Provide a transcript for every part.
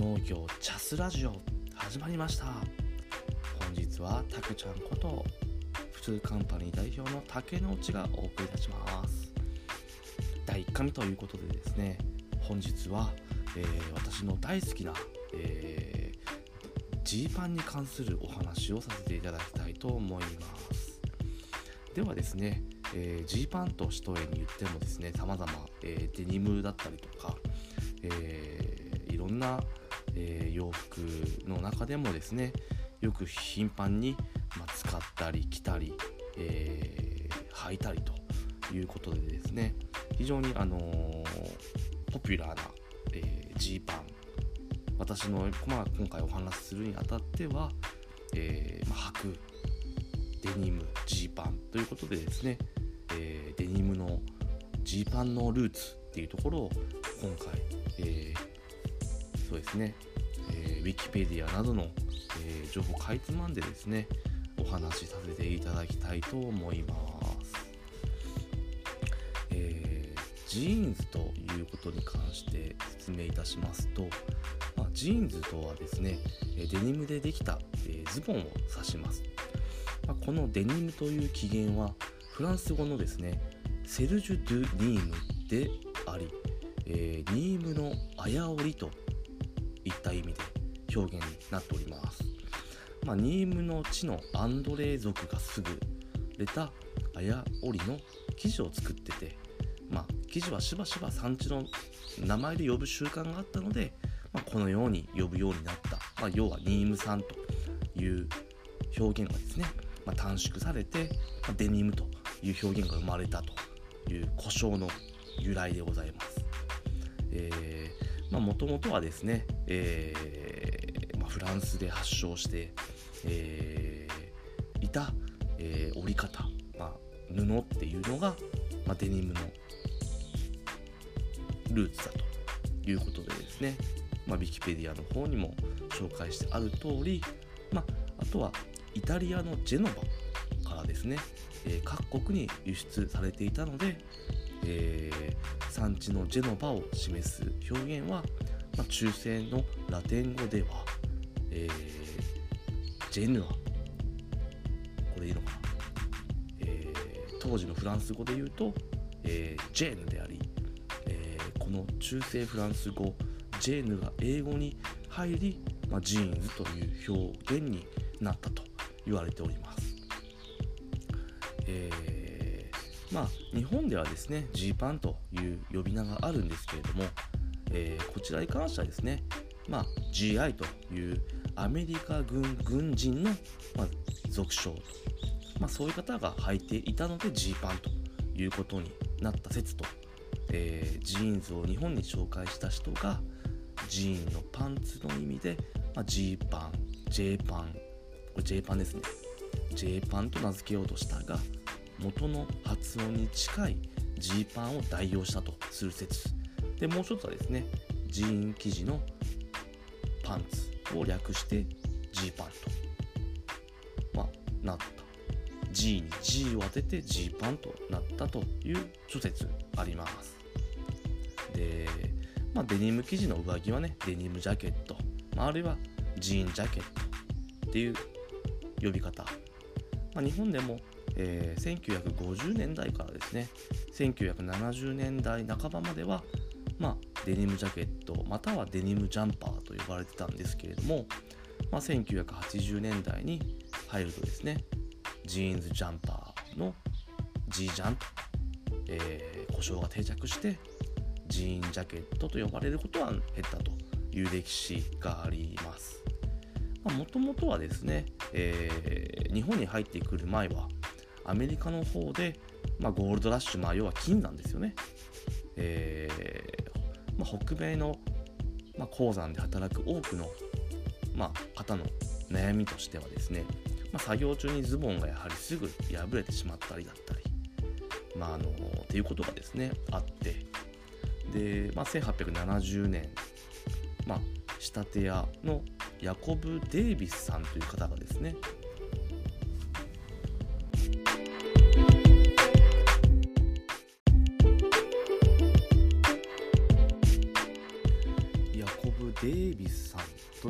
農業チャスラジオ始まりました。本日はたけちゃんこと普通カンパニー代表の竹之内がお送りいたします。第1回目ということでですね本日は、えー、私の大好きな、えー、ジーパンに関するお話をさせていただきたいと思います。ではですねえ、ジーパンと一重に言ってもですね様々、えー、デニムだったりとか、えー、いろんな、えー、洋服の中でもですねよく頻繁に、まあ、使ったり着たり、えー、履いたりということでですね非常に、あのー、ポピュラーな、え、ジーパン私の、まあ、今回お話しするにあたっては、えーまあ、履くデニムジーパンということでですね、えー、デニムのジーパンのルーツっていうところを今回、えー、そうですね、えー、ウィキペディアなどの、えー、情報かいつまんでですねお話しさせていただきたいと思います、えー、ジーンズということに関して説明いたしますと、まあ、ジーンズとはですねデニムでできた、えズボンを指します、まあ、このデニムという起源はフランス語のですねセルジュ・ドゥ・ニームであり、えー、ニームのあやおりといった意味で表現になっております、まあ、ニームの地のアンドレー族が優れたあやおりの生地を作ってて、まあ、生地はしばしば産地の名前で呼ぶ習慣があったので、まあ、このように呼ぶようになった、まあ、要はニームさんという表現がですね、まあ短縮されて、まデニムという表現が生まれたという故障の由来でございます。えー、もともとはですね、えー、まあ、フランスで発祥して、えー、いた、え折り方、まあ、布っていうのが、まデニムのルーツだということでですね、まあ、ウィキペディアの方にも紹介してある通り、まあ、とはイタリアのジェノバからですね、え、各国に輸出されていたので、えー、産地のジェノバを示す表現は、まあ、中世のラテン語では、えー、ジェヌアこれいいのかな、えー、当時のフランス語で言うと、えー、ジェーヌであり、えー、この中世フランス語ジェーヌが英語に入り、まあ、ジーンズという表現になったと言われております。えー、まあ日本ではですねジーパンという呼び名があるんですけれども、えー、こちらに関してはですね、まあ、GI というアメリカ軍軍人の、まあ、俗称と、まあ、そういう方が履いていたのでジーパンということになった説と、えー、ジーンズを日本に紹介した人がジーンのパンツの意味で、まあ、ジーパン J パンこれ J パンですね。J パンと名付けようとしたが元の発音に近いジーパンを代用したとする説。でもう一つはですねジーン生地のパンツを略してジーパンと、まあ、なった。G に G を当ててジーパンとなったという諸説あります。で、まあ、デニム生地の上着はねデニムジャケット、まあ、あるいはジーンジャケットっていう呼び方、まあ、日本でもえー、1950年代からですね1970年代半ばまでは、まあ、デニムジャケットまたはデニムジャンパーと呼ばれてたんですけれども、まあ、1980年代に入るとですねジーンズジャンパーの G ジャンと、えー、故障が定着してジーンジャケットと呼ばれることは減ったという歴史があります。もともとはですね、えー、日本に入ってくる前はアメリカの方で、まあ、ゴールドラッシュ、まあ、要は金なんですよね。えーまあ、北米の、ま、鉱山で働く多くの、ま、方の悩みとしてはですね、ま、作業中にズボンがやはりすぐ破れてしまったりだったり、まあ、あのっていうことがですねあってで、まあ、1870年、まあ、仕立て屋のヤコブ・デイビスさんという方がですね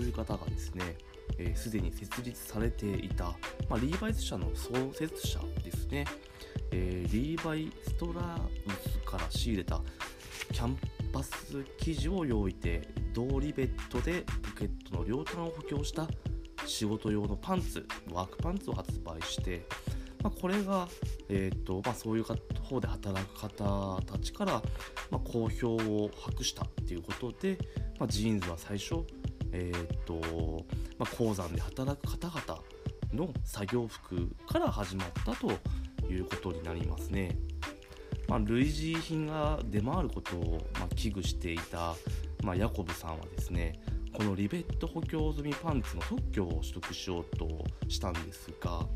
という方がですねすで、ー、に設立されていた、まあ、リーバイス社の創設者ですね、えー、リーバイ・ストラウスから仕入れたキャンパス生地を用意て同リベットでポケットの両端を補強した仕事用のパンツワークパンツを発売して、まあ、これが、えーとまあ、そういう方で働く方たちから、まあ、好評を博したっていうことで、まあ、ジーンズは最初、えーとまあ、鉱山で働く方々の作業服から始まったということになりますね。まあ、類似品が出回ることを、ま、危惧していた、まあ、ヤコブさんはですねこのリベット補強済みパンツの特許を取得しようとしたんですが、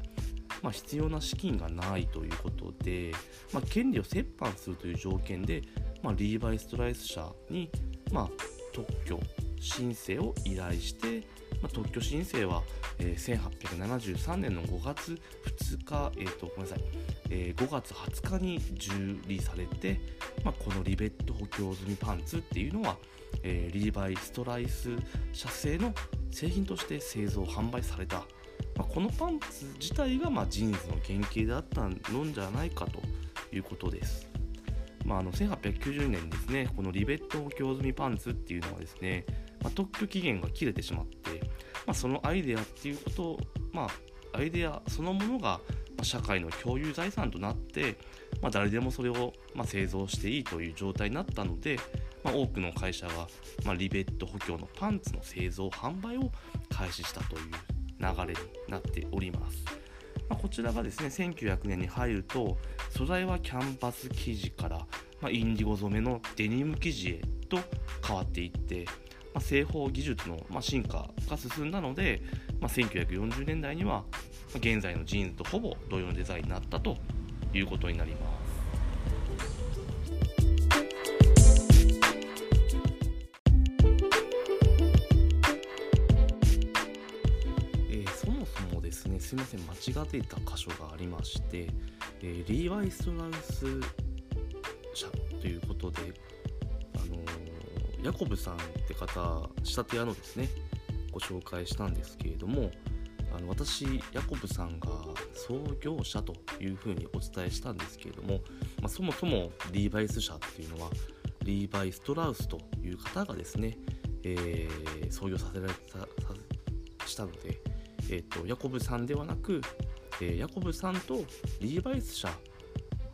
まあ、必要な資金がないということで、ま、権利を折半するという条件で、ま、リーバイ・ストライス社に、ま、特許申請を依頼して、まあ、特許申請は、えー、1873年の5月2日、えーと、ごめんなさい、えー、5月20日に受理されて、まあ、このリベット補強済みパンツっていうのは、えー、リーバイ・ストライス社製の製品として製造販売された、まあ、このパンツ自体が、まあ、ジーンズの原型であったのんじゃないかということです。まあ、あの1890年ですねこのリベット補強済みパンツっていうのはですね、まあ、特許期限が切れてしまって、まあ、そのアイデアっていうこと、まあ、アイデアそのものが社会の共有財産となって、まあ、誰でもそれをま製造していいという状態になったので、まあ、多くの会社が、ま、リベット補強のパンツの製造販売を開始したという流れになっております。まあ、こちらがですね1900年に入ると素材はキャンバス生地から、ま、インディゴ染めのデニム生地へと変わっていって、まあ、縫製技術の、まあ進化が進んだので、まあ1940年代には現在のジーンズとほぼ同様のデザインになったということになります。すみません間違っていた箇所がありまして、えー、リーワイ・ストラウス社ということで、ヤコブさんって方仕立て屋のですねご紹介したんですけれどもあの私ヤコブさんが創業者というふうにお伝えしたんですけれども、まあ、そもそもリーバイス社っていうのはリーバイ・ストラウスという方がですね、えー、創業させられたしたので、えーと、ヤコブさんではなく、えー、ヤコブさんとリーバイス社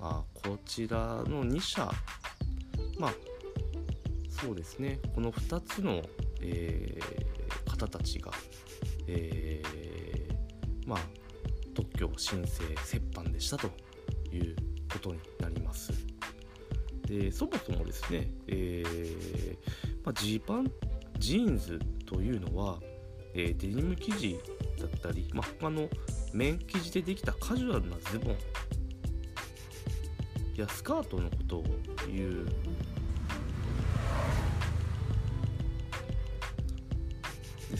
あこちらの2社まあそうですねこの2つの、えー、方たちが、えー、まあ特許申請折半でしたということになります。でそもそもですね、えーまあ、ジーパンジーンズというのは、え、デニム生地だったり、まあ、他の綿生地でできたカジュアルなズボンやスカートのことを言う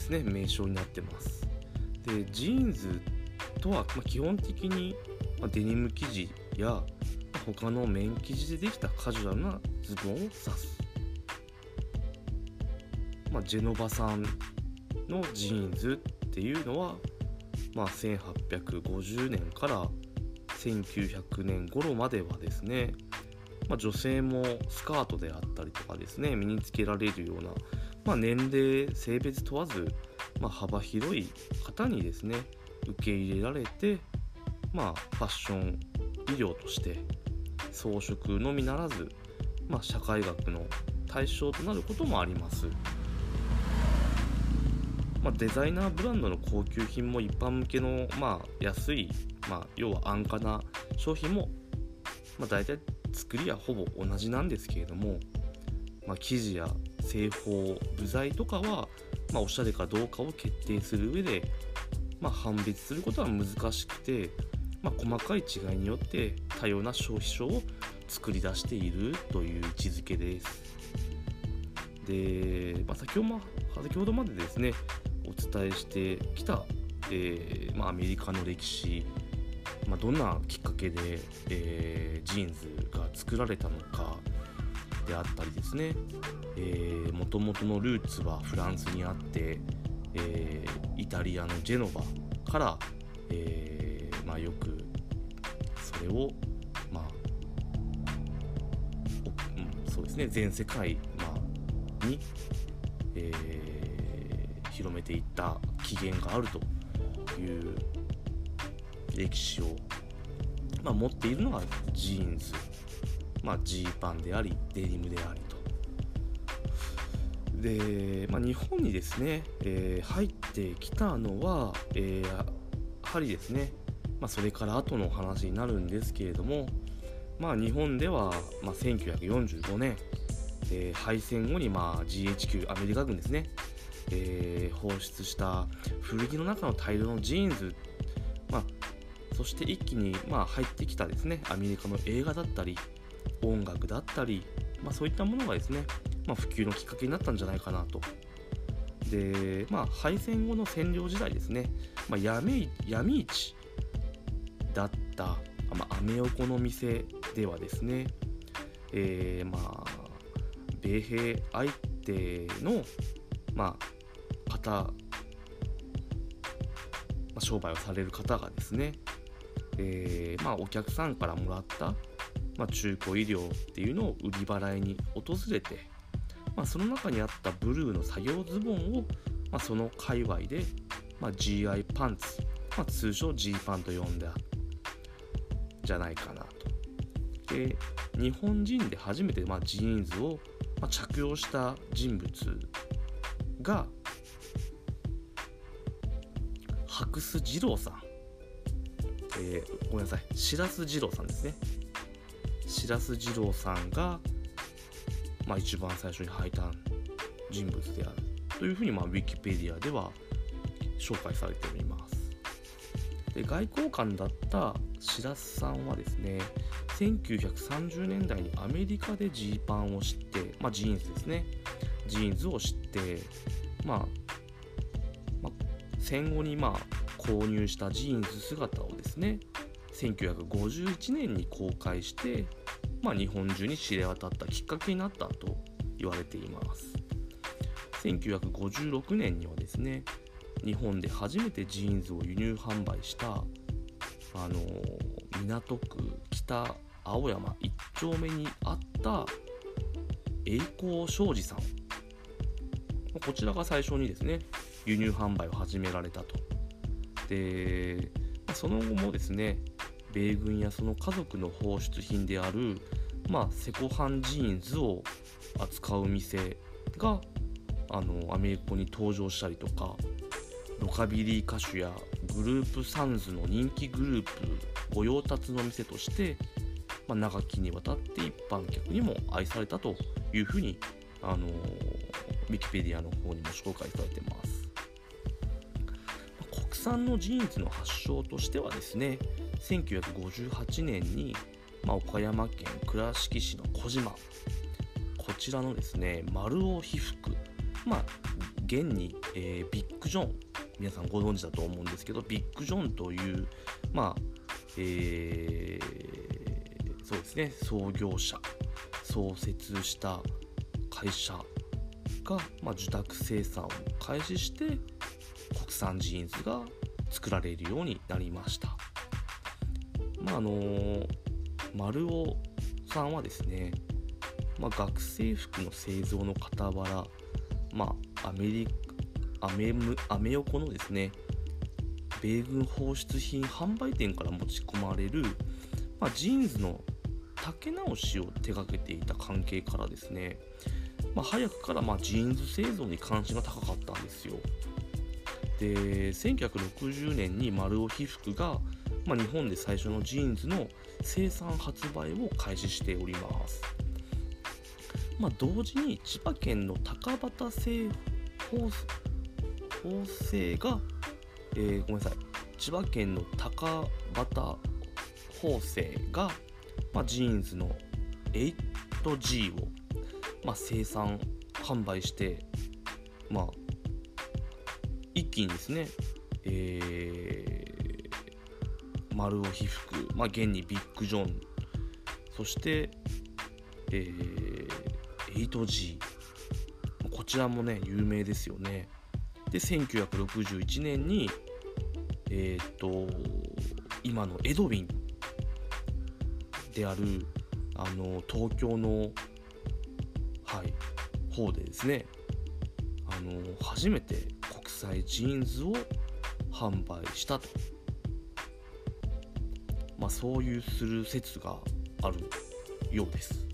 ですね名称になってます。でジーンズとは、ま、基本的に、ま、デニム生地や他の綿生地でできたカジュアルなズボンを指す、まあ、ジェノバさんのジーンズっていうのは、まあ、1850年から1900年頃まではですね、まあ、女性もスカートであったりとかですね身につけられるような、まあ、年齢性別問わず、まあ、幅広い方にですね受け入れられて、まあ、ファッション医療として装飾のみならず、まあ、社会学の対象となることもあります。まあ、デザイナーブランドの高級品も一般向けの、まあ、安い、まあ、要は安価な商品も、まあ、大体作りはほぼ同じなんですけれども、まあ、生地や縫製部材とかは、まあ、おしゃれかどうかを決定する上で、まあ、判別することは難しくて、まあ、細かい違いによって多様な消費層を作り出しているという位置づけです。で、まあ、先ほど先ほどまでですねお伝えしてきた、えーまあ、アメリカの歴史、まあ、どんなきっかけで、えー、ジーンズが作られたのかであったりですね。もともとのルーツはフランスにあってえー、イタリアのジェノバから、えー、まあ、よくそれを、まあうん、そうですね全世界、まあ、に、えー、広めていった起源があるという歴史を、まあ、持っているのがジーンズ、まあ、ジーパンでありデニムでありと。で、まあ、日本にですね、えー、入ってきたのは、えー、やはりですね、まあ、それから後の話になるんですけれども、まあ、日本では、まあ、1945年、えー、敗戦後に、まあ、GHQ アメリカ軍ですね、えー、放出した古着の中の大量のジーンズ、まあ、そして一気に、まあ、入ってきたですねアメリカの映画だったり音楽だったり、まあ、そういったものがですね、まあ、普及のきっかけになったんじゃないかなと。で、まあ、敗戦後の占領時代ですね、まあ、闇闇市だった、まあ、アメ横の店ではですね、えー、まあ、米兵相手の、まあ、方、まあ、商売をされる方がですね、えー、まあ、お客さんからもらった、まあ、中古医療っていうのを売り払いに訪れて、まあ、その中にあったブルーの作業ズボンを、まあ、その界隈で、まあ、GI パンツ、まあ、通称 G パンと呼んだじゃないかなと。で日本人で初めて、まあ、ジーンズを、ま、着用した人物が白須二郎さん、えー、ごめんなさい。白洲二郎さんですね。白洲二郎さんが、まあ、一番最初に履いた人物であるというふうに、まあ、ウィキペディアでは紹介されております。で外交官だった白洲さんはですね1930年代にアメリカでジーパンを知って、まあ、ジーンズですね。ジーンズを知って、まあ、まあ、戦後にまあ購入したジーンズ姿をですね1951年に公開して、まあ、日本中に知れ渡ったきっかけになったと言われています。1956年にはですね日本で初めてジーンズを輸入販売したあの港区北青山1丁目にあった栄光商事さん。こちらが最初にですね輸入販売を始められたと。でその後もですね米軍やその家族の放出品である、まあ、セコハンジーンズを扱う店があのアメリカに登場したりとかロカビリー歌手やグループサウンズの人気グループ御用達の店として、まあ、長きにわたって一般客にも愛されたというふうに、あのウィキペディアの方にも紹介されてます。国産のジーンズの発祥としてはですね1958年に、まあ、岡山県倉敷市の児島こちらのですね丸尾被服まあ現に、えー、ビッグジョン皆さんご存知だと思うんですけどビッグジョンというまあえー、そうですね創業者創設した会社が、まあ、受託生産を開始して国産ジーンズが作られるようになりました。まああのー、丸尾さんはですね、まあ、学生服の製造の傍ら、まあ、アメリアメアメ横のですね米軍放出品販売店から持ち込まれる、まあ、ジーンズの丈直しを手掛けていた関係からですね、まあ、早くからまジーンズ製造に関心が高かったんですよで1960年に丸尾被服が、まあ、日本で最初のジーンズの生産発売を開始しております、まあ、同時に千葉県の高畑製法製がえー、ごめんなさい。千葉県の高畑縫製が、まあ、ジーンズの 8G を、まあ、生産販売して、まあ、気にですね、えー、丸尾被服、まあ、現にビッグジョン。そして、えー、8G こちらもね有名ですよね。で1961年にえっ、と今のエドウィンであるあの東京のはい方でですねあの初めて際ジーンズを販売したと、まあ、そういうする説があるようです、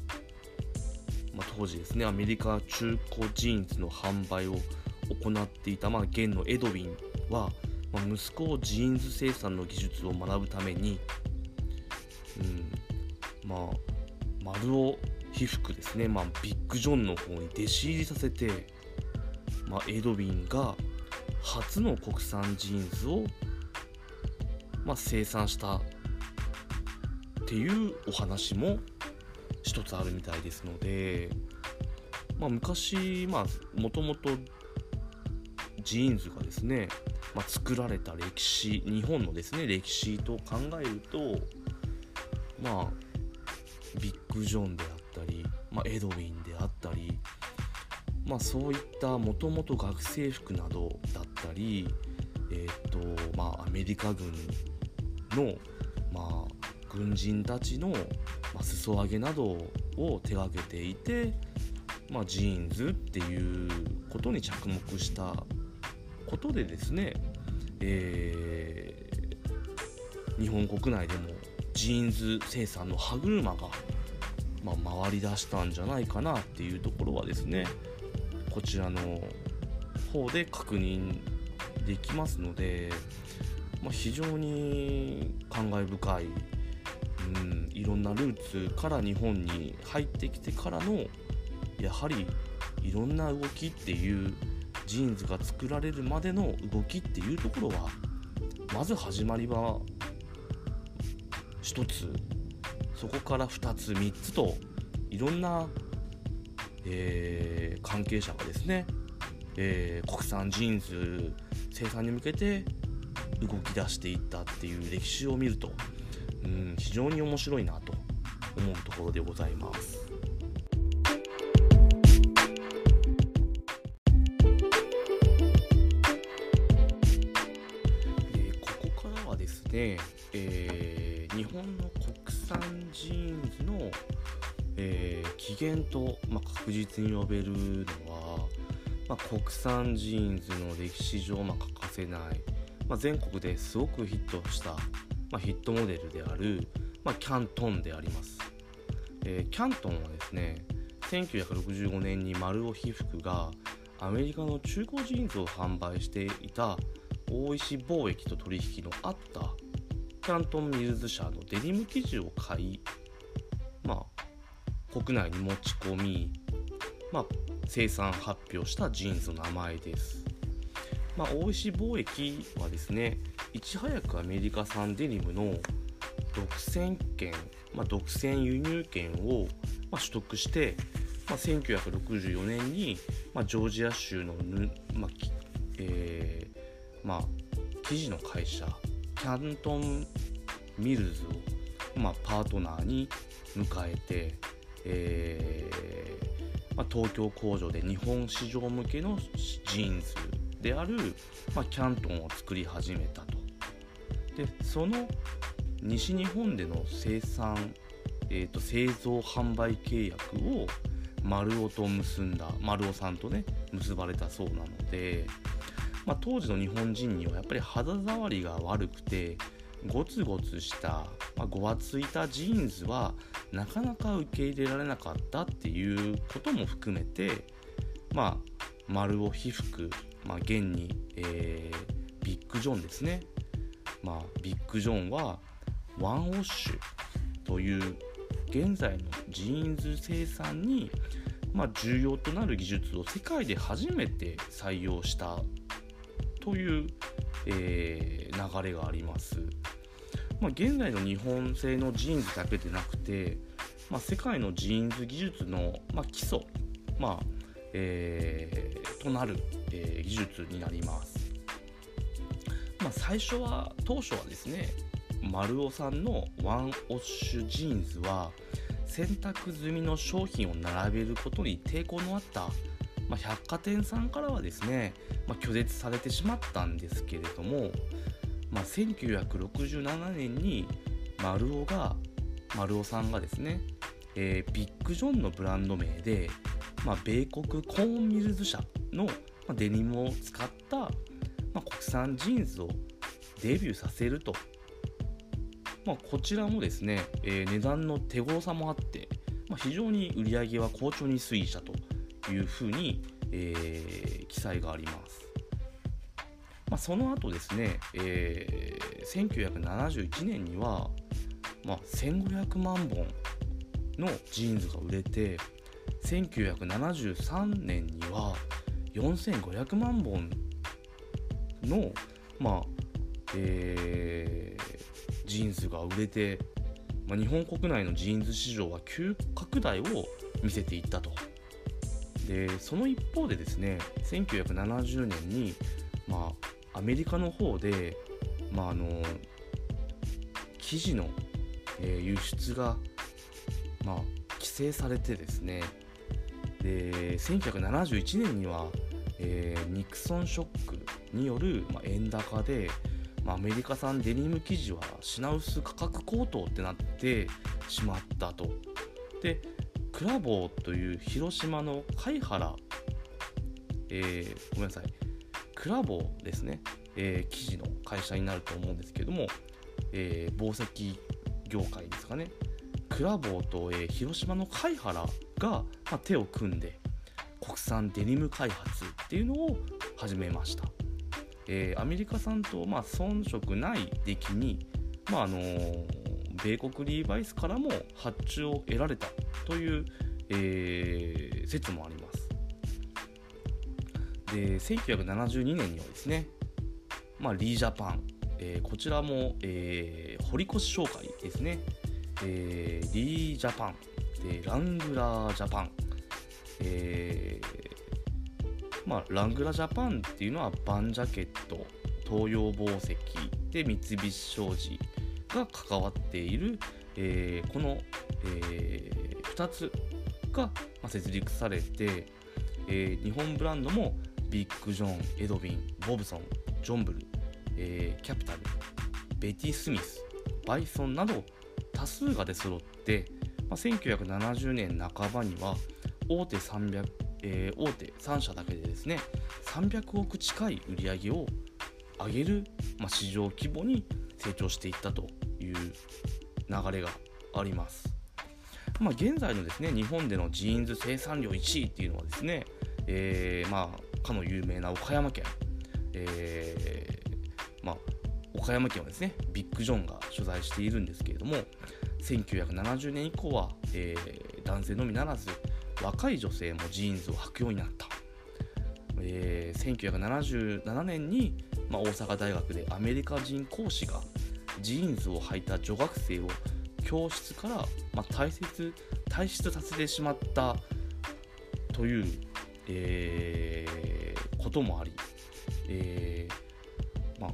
まあ、当時ですねアメリカ中古ジーンズの販売を行っていた、まあ、現のエドウィンは、まあ、息子をジーンズ生産の技術を学ぶために、うん、まあ丸尾被服ですね、まあ、ビッグ・ジョンの方に弟子入りさせて、まあ、エドウィンが初の国産ジーンズを、まあ、生産したっていうお話も一つあるみたいですので、まあ、昔もともとジーンズがですね、まあ、作られた歴史日本のですね歴史と考えるとまあビッグ・ジョンであったり、まあ、エドウィンであったり、まあ、そういったもともと学生服などだったり、えーとまあ、アメリカ軍の、まあ、軍人たちの、まあ、裾上げなどを手がけていて、ま、ジーンズっていうことに着目したことでですね、えー、日本国内でもジーンズ生産の歯車が、まあ、回り出したんじゃないかなっていうところはですねこちらの方で確認できますので、まあ、非常に感慨深い、うん、いろんなルーツから日本に入ってきてからのやはりいろんな動きっていうジーンズが作られるまでの動きっていうところはまず始まりは1つそこから2つ3つといろんな、えー、関係者がですね、えー、国産ジーンズ生産に向けて動き出していったっていう歴史を見ると、うん、非常に面白いなと思うところでございます。で、えー、日本のえー、起源と、まあ、確実に呼べるのは、まあ、国産ジーンズの歴史上、まあ、欠かせない、まあ、全国ですごくヒットした、ま、ヒットモデルである、ま、キャントンであります、えー、キャントンはですね1965年に丸尾被服がアメリカの中古ジーンズを販売していた大石貿易と取引のあったキャントンミルズ社のデニム生地を買い、国内に持ち込み、まあ、生産発表したジーンズの名前です。まあ、大石貿易はですねいち早くアメリカ産デニムの独占権、まあ、独占輸入権を、まあ、取得して、まあ、1964年に、まあ、ジョージア州のぬ、まあえーまあ、生地の会社キャントンミルズを、まあ、パートナーに迎えて、えーまあ、東京工場で日本市場向けのジーンズである、まあ、キャントンを作り始めたと。でその西日本での生産、えーと、製造販売契約を丸尾と結んだ丸尾さんとね結ばれたそうなので、まあ、当時の日本人にはやっぱり肌触りが悪くてゴツゴツした、まあ、ごわついたジーンズはなかなか受け入れられなかったっていうことも含めてまあ丸尾被服、まあ、現に、えー、ビッグ・ジョンですね、まあ、ビッグ・ジョンはワンウォッシュという現在のジーンズ生産に、まあ、重要となる技術を世界で初めて採用したという、えー、流れがあります。まあ、現在の日本製のジーンズだけでなくて、まあ、世界のジーンズ技術の、まあ、基礎、まあえー、となる、えー、技術になります。まあ、最初は当初はですね丸尾さんのワンウォッシュジーンズは洗濯済みの商品を並べることに抵抗のあったまあ、百貨店さんからはですね、まあ、拒絶されてしまったんですけれども、まあ、1967年に丸尾が丸尾さんがですね、えー、ビッグ・ジョンのブランド名で、まあ、米国コーンミルズ社のデニムを使った、まあ、国産ジーンズをデビューさせると、まあ、こちらもですね、えー、値段の手頃さもあって、まあ、非常に売り上げは好調に推移したと。いうふうに、えー、記載があります。まあ、その後ですね、えー、1971年には、まあ、1500万本のジーンズが売れて1973年には4500万本の、まあえー、ジーンズが売れて、まあ、日本国内のジーンズ市場は急拡大を見せていったとでその一方でですね1970年に、まあ、アメリカの方で、まあ、あの生地の、えー、輸出が、まあ、規制されてですねで1971年には、えー、ニクソンショックによる、まあ、円高で、まあ、アメリカ産デニム生地は品薄価格高騰ってなってしまったと。でクラボーという広島の貝原、えー、ごめんなさい、クラボーですね、えー、記事の会社になると思うんですけども、えー、紡績業界ですかね、クラボーと、えー、広島の貝原が、まあ、手を組んで、国産デニム開発っていうのを始めました。えー、アメリカ産と、まあ、遜色ない出来に、まああのー、米国リーバイスからも発注を得られたという、えー、説もあります。で1972年にはですね、まあ、リージャパン、えー、こちらも、えー、堀越商会ですね、えー、リージャパンでラングラージャパン、えーまあ、ラングラージャパンっていうのはバンジャケット東洋紡績で三菱商事が関わっている、えー、この、えー、2つが設立されて、えー、日本ブランドもビッグ・ジョン、エドウィン、ボブソン、ジョンブル、えー、キャピタル、ベティ・スミス、バイソンなど多数が出揃って、まあ、1970年半ばには大手300、えー、大手3社だけでですね300億近い売り上げを上げる、まあ、市場規模に成長していったという流れがあります。まあ、現在のですね日本でのジーンズ生産量1位っていうのはですね、えー、まあかの有名な岡山県、えー、まあ、岡山県はですねビッグ・ジョンが所在しているんですけれども1970年以降は、えー、男性のみならず若い女性もジーンズを履くようになった、えー、1977年に、まあ、大阪大学でアメリカ人講師がジーンズを履いた女学生を教室から、まあ、退出退出させてしまったという、えー、こともあり、えーまあ、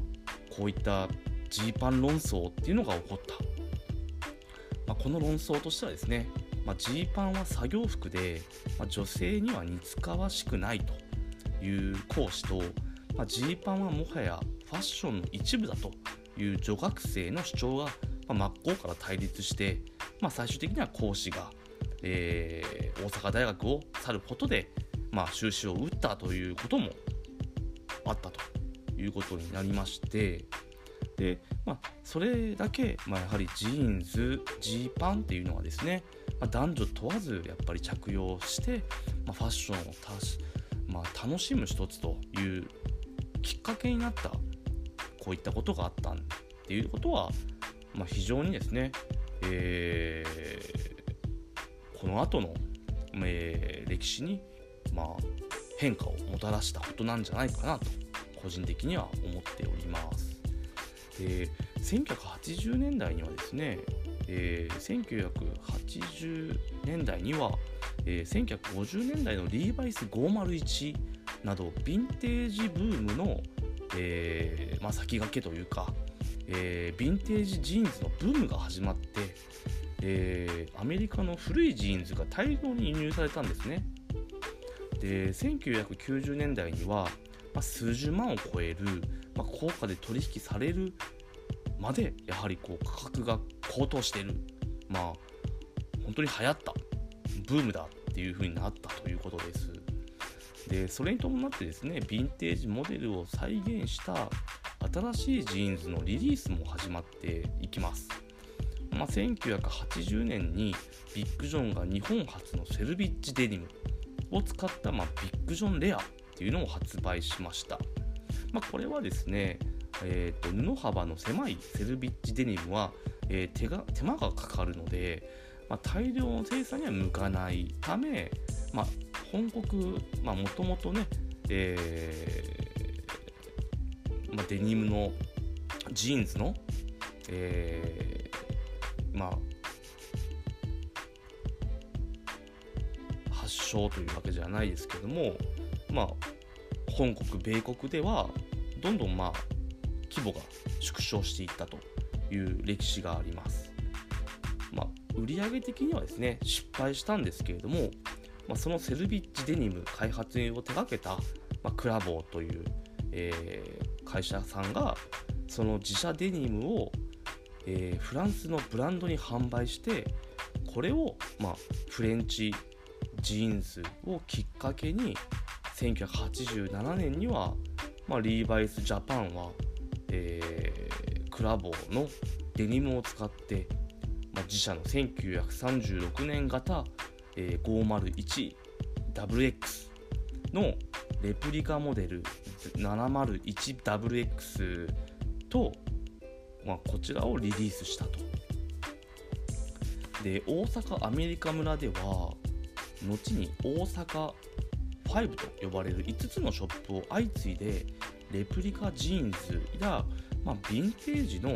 こういったジーパン論争っていうのが起こった、まあ、この論争としてはですねまあ、ジーパンは作業服で、まあ、女性には似つかわしくないという講師と、まあ、パンはもはやファッションの一部だという女学生の主張が、まあ、真っ向から対立して、まあ、最終的には講師が、えー、大阪大学を去ることで、まあ、終止を打ったということもあったということになりましてで、まあ、それだけ、まあ、やはりジーンズジーパンっていうのはですね、まあ、男女問わずやっぱり着用して、まあ、ファッションをたし、まあ、楽しむ一つというきっかけになったこういったことがあったっていうことは、まあ、非常にですね、えー、この後の、えー、歴史に、まあ、変化をもたらしたことなんじゃないかなと個人的には思っております。で1980年代にはですね、えー、1980年代には、えー、1950年代のリーバイス501などヴィンテージブームの、えーまあ、先駆けというか、えー、ヴィンテージジーンズのブームが始まって、えー、アメリカの古いジーンズが大量に輸入されたんですね。で1990年代には、まあ、数十万を超える、まあ、高価で取引されるまでやはりこう価格が高騰しているまあ本当に流行ったブームだっていう風になったということですでそれに伴ってですねヴィンテージモデルを再現した新しいジーンズのリリースも始まっていきます、まあ、1980年にビッグジョンが日本初のセルビッチデニムを使った、まあ、ビッグジョンレアっていうのを発売しました、まあ、これはですね、えーと、布幅の狭いセルビッチデニムは、えー、手が手間がかかるので、まあ、大量の生産には向かないため、まあ、本国まあもともとね、えー、まあ、デニムのジーンズの、えー、まあ発祥というわけじゃないですけども、まあ、本国米国ではどんどんまあ規模が縮小していったという歴史があります。まあ、売上的にはですね失敗したんですけれども、まあ、そのセルビッチデニム開発を手掛けた、まあ、クラボーという、えー、会社さんがその自社デニムを、えー、フランスのブランドに販売してこれを、まあ、フレンチジーンズをきっかけに1987年には、まあ、リーバイスジャパンは、えー、クラボーのデニムを使って、まあ、自社の1936年型、えー、501WX のレプリカモデル 701WX と、まあ、こちらをリリースしたと。で大阪アメリカ村では後に大阪5と呼ばれる5つのショップを相次いでレプリカジーンズや、まあ、ヴィンテージの、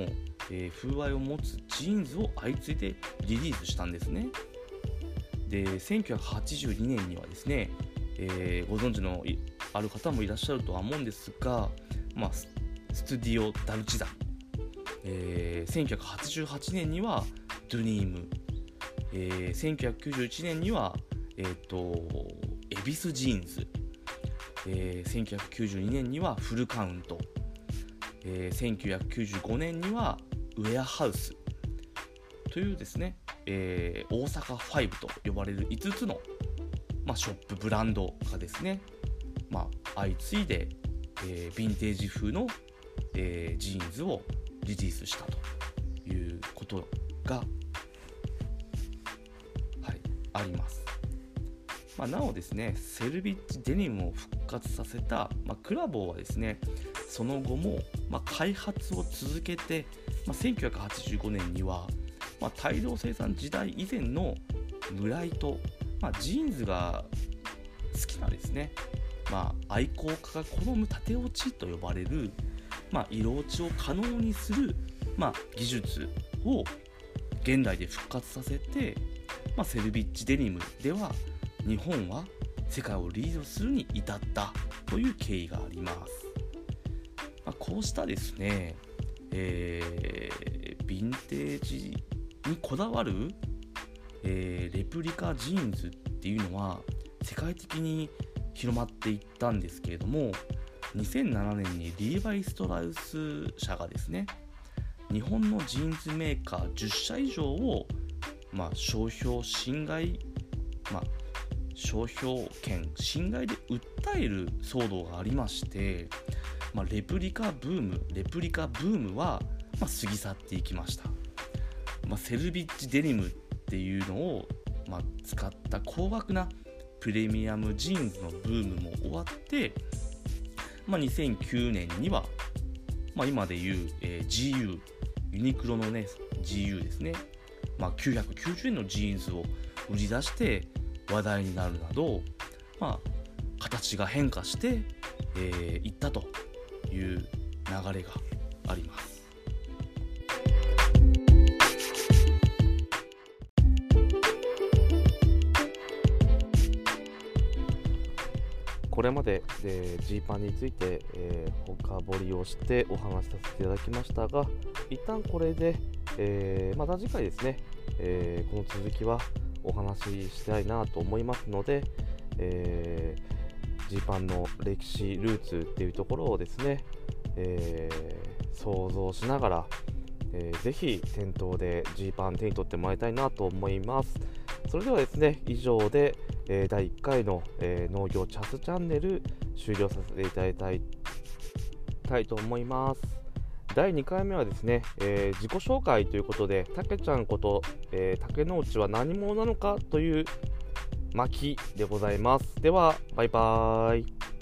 えー、風合いを持つジーンズを相次いでリリースしたんですね。で1982年にはですね、えー、ご存知のある方もいらっしゃるとは思うんですが、まあ、ストゥディオ・ダルチザン、えー、1988年にはドゥニーム、えー、1991年には、えーと、エビスジーンズ、えー、1992年にはフルカウント、えー、1995年にはウェアハウス。というですね、えー、大阪5と呼ばれる5つの、まあ、ショップブランドがですね、まあ、相次いで、えー、ヴィンテージ風の、えー、ジーンズをリリースしたということが、はい、あります。まあ、なおですね、セルビッチデニムを復活させた、まあ、クラボウはですね、その後も、まあ、開発を続けて、まあ、1985年には、まあ、大量生産時代以前のブライト、まあ、ジーンズが好きなですね、まあ、愛好家が好む縦落ちと呼ばれる、まあ、色落ちを可能にする、まあ、技術を現代で復活させて、まあ、セルビッチデニムでは日本は世界をリードするに至ったという経緯があります。まあ、こうしたですね、えー、ヴィンテージにこだわる、えー、レプリカジーンズっていうのは世界的に広まっていったんですけれども2007年にリーバイ・ストラウス社がですね日本のジーンズメーカー10社以上を、まあ、商標侵害、まあ、商標権侵害で訴える騒動がありまして、まあ、レプリカブームレプリカブームは、まあ過ぎ去っていきました。まあ、セルビッチデニムっていうのを、まあ、使った高額なプレミアムジーンズのブームも終わって、まあ、2009年には、まあ、今でいう、えー、GU ユニクロのね GU ですね、まあ、990円のジーンズを売り出して話題になるなど、まあ、形が変化してい、えー、ったという流れがあります。これまでジーパンについて、えー、深掘りをしてお話しさせていただきましたが一旦これで、えー、また次回ですね、えー、この続きはお話ししたいなと思いますので、えジーパンの歴史ルーツっていうところをですね、えー、想像しながら、えー、ぜひ店頭でジーパン手に取ってもらいたいなと思います。それではですね以上で、えー、第1回の、えー、農業チャスチャンネル終了させていただきたいたいと思います。第2回目はですね、えー、自己紹介ということでたけちゃんこと、えー、竹之内は何者なのかという巻でございます。ではバイバーイ。